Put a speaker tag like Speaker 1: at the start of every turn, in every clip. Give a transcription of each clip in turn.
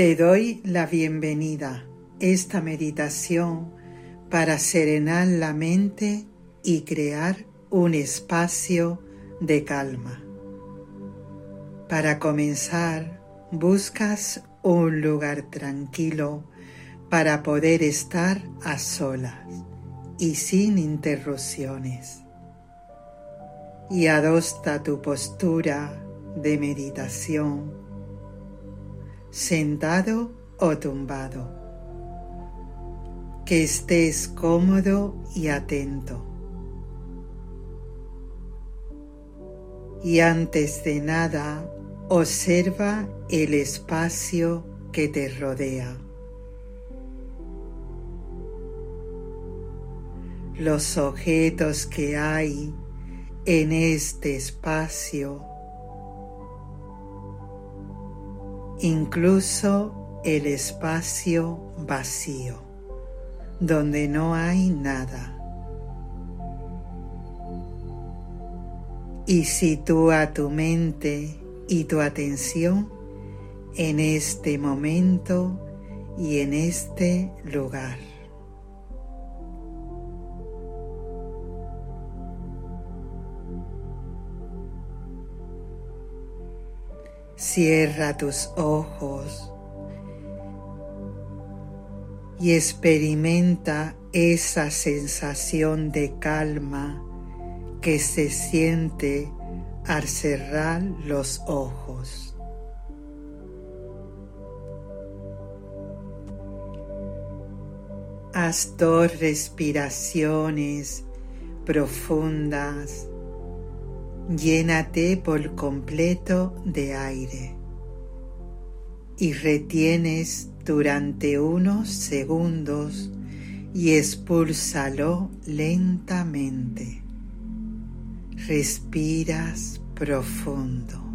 Speaker 1: Te doy la bienvenida esta meditación para serenar la mente y crear un espacio de calma. Para comenzar, buscas un lugar tranquilo para poder estar a solas y sin interrupciones. Y adopta tu postura de meditación, sentado o tumbado. Que estés cómodo y atento. Y antes de nada, observa el espacio que te rodea. Los objetos que hay en este espacio, incluso el espacio vacío, donde no hay nada. Y sitúa tu mente y tu atención en este momento y en este lugar. Cierra tus ojos y experimenta esa sensación de calma que se siente al cerrar los ojos. Haz dos respiraciones profundas Llénate por completo de aire y retienes durante unos segundos y expúlsalo lentamente. Respiras profundo.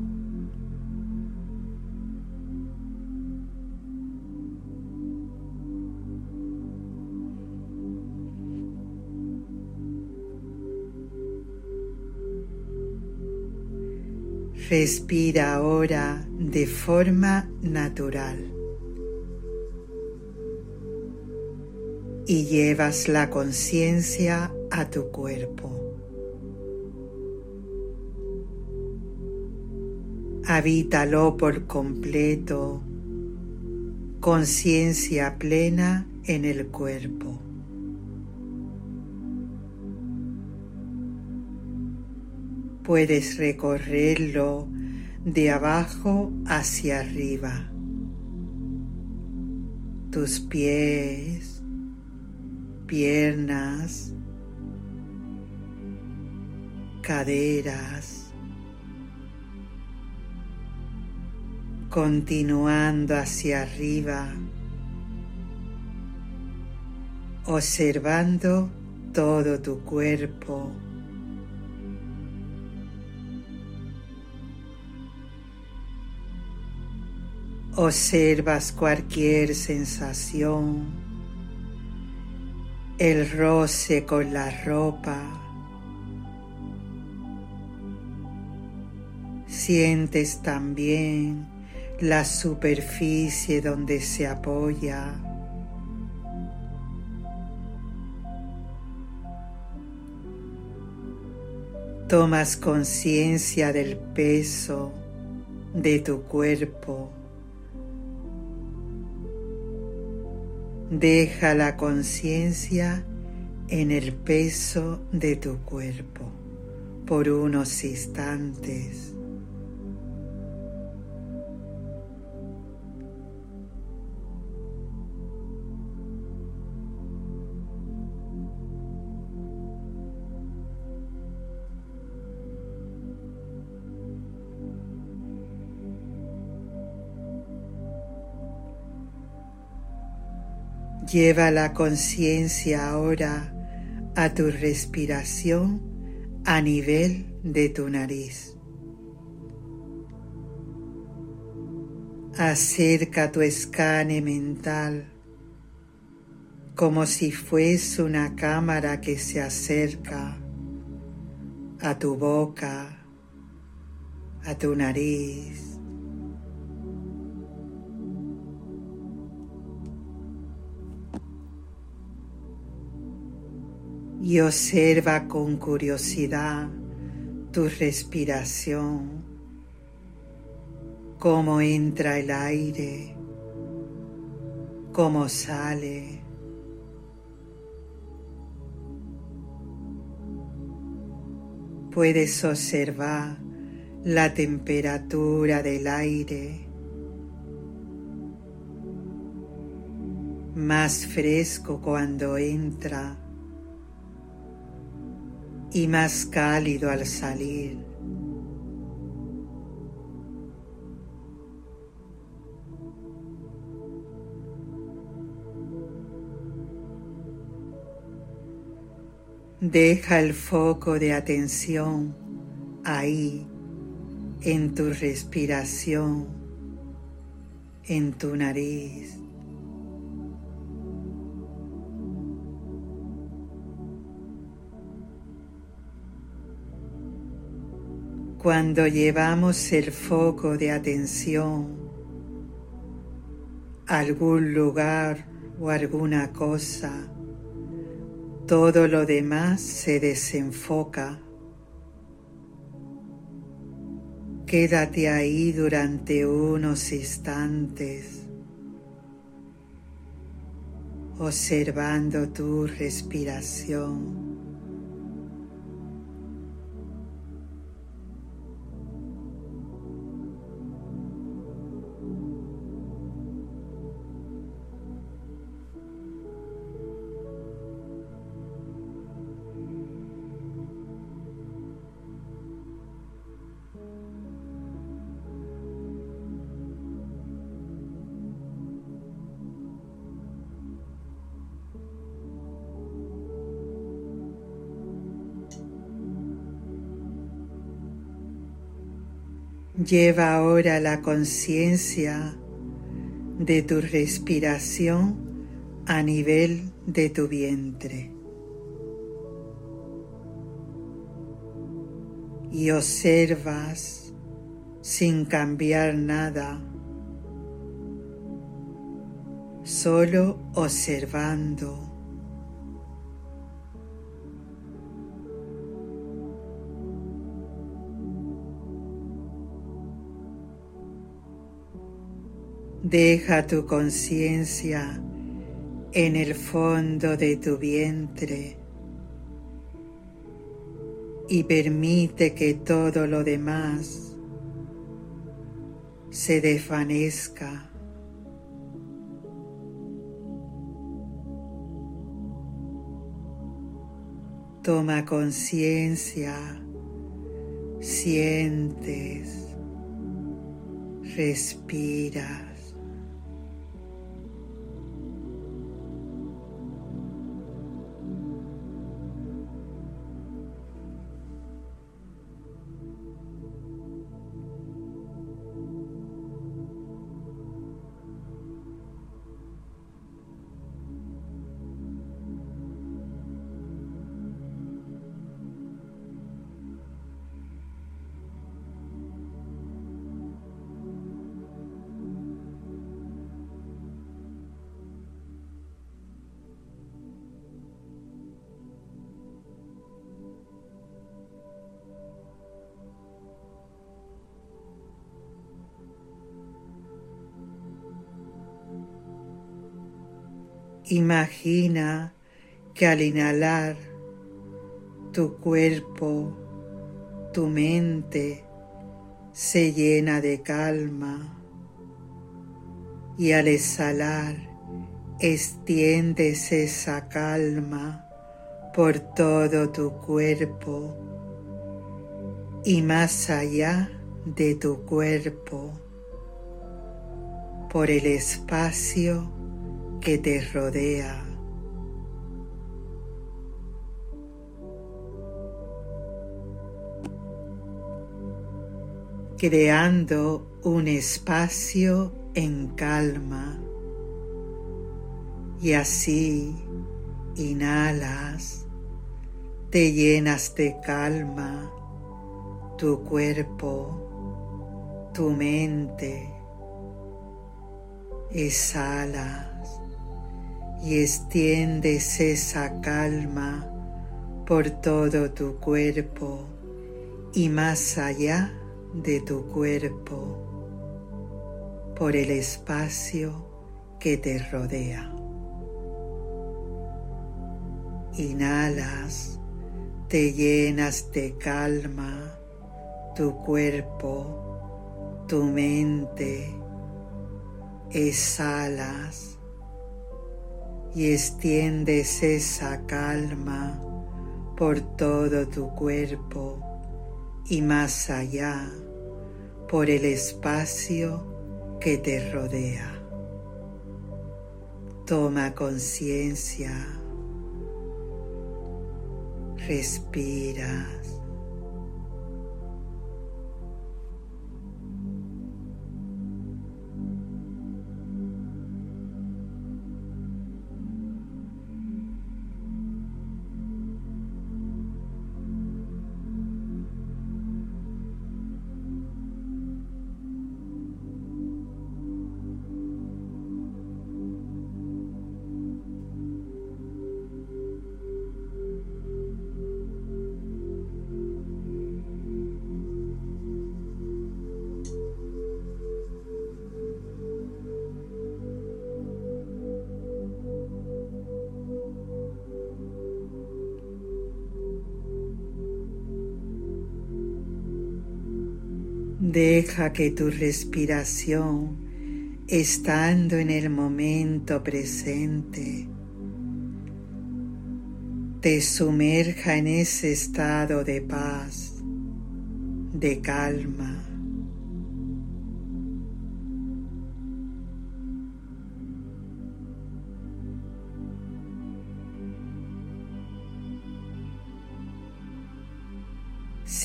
Speaker 1: Respira ahora de forma natural y llevas la conciencia a tu cuerpo. Habítalo por completo, conciencia plena en el cuerpo. Puedes recorrerlo de abajo hacia arriba. Tus pies, piernas, caderas, continuando hacia arriba, observando todo tu cuerpo Observas cualquier sensación, el roce con la ropa. Sientes también la superficie donde se apoya. Tomas conciencia del peso de tu cuerpo. Deja la conciencia en el peso de tu cuerpo por unos instantes. Lleva la conciencia ahora a tu respiración a nivel de tu nariz. Acerca tu escane mental como si fuese una cámara que se acerca a tu boca, a tu nariz, y observa con curiosidad tu respiración, cómo entra el aire, cómo sale. Puedes observar la temperatura del aire más fresco cuando entra y más cálido al salir. Deja el foco de atención ahí, en tu respiración, en tu nariz. Cuando llevamos el foco de atención a algún lugar o alguna cosa, todo lo demás se desenfoca. Quédate ahí durante unos instantes, observando tu respiración. Lleva ahora la conciencia de tu respiración a nivel de tu vientre. Y observas sin cambiar nada, solo observando Deja tu conciencia en el fondo de tu vientre y permite que todo lo demás se desvanezca. Toma conciencia, sientes, respira. Imagina que al inhalar tu cuerpo, tu mente se llena de calma y al exhalar extiendes esa calma por todo tu cuerpo y más allá de tu cuerpo, por el espacio que te rodea. creando un espacio en calma. Y así inhalas, te llenas de calma tu cuerpo, tu mente, exhala y extiendes esa calma por todo tu cuerpo y más allá de tu cuerpo, por el espacio que te rodea. Inhalas, te llenas de calma tu cuerpo, tu mente, exhalas y extiendes esa calma por todo tu cuerpo y más allá por el espacio que te rodea. Toma conciencia, respiras. Deja que tu respiración, estando en el momento presente, te sumerja en ese estado de paz, de calma.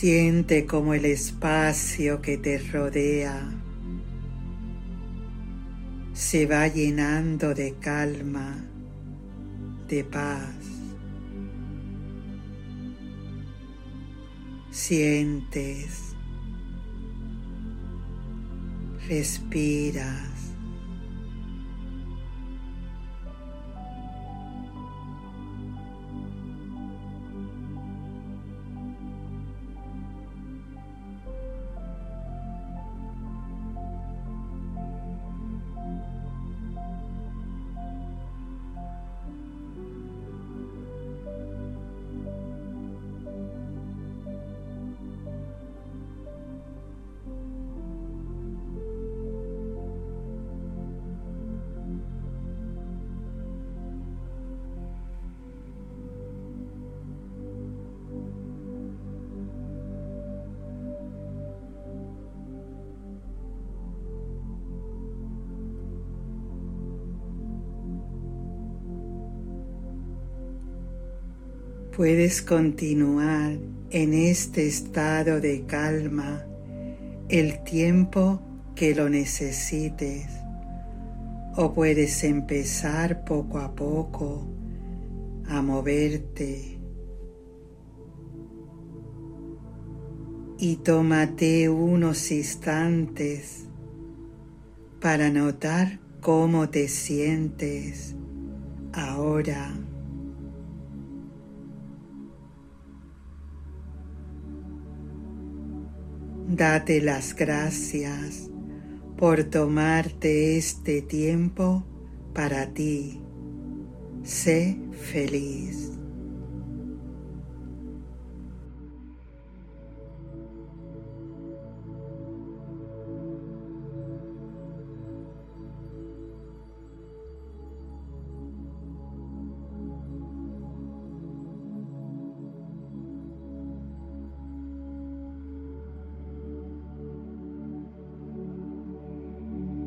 Speaker 1: Siente como el espacio que te rodea se va llenando de calma, de paz. Sientes, respiras. Puedes continuar en este estado de calma el tiempo que lo necesites o puedes empezar poco a poco a moverte y tómate unos instantes para notar cómo te sientes ahora. Date las gracias por tomarte este tiempo para ti. Sé feliz.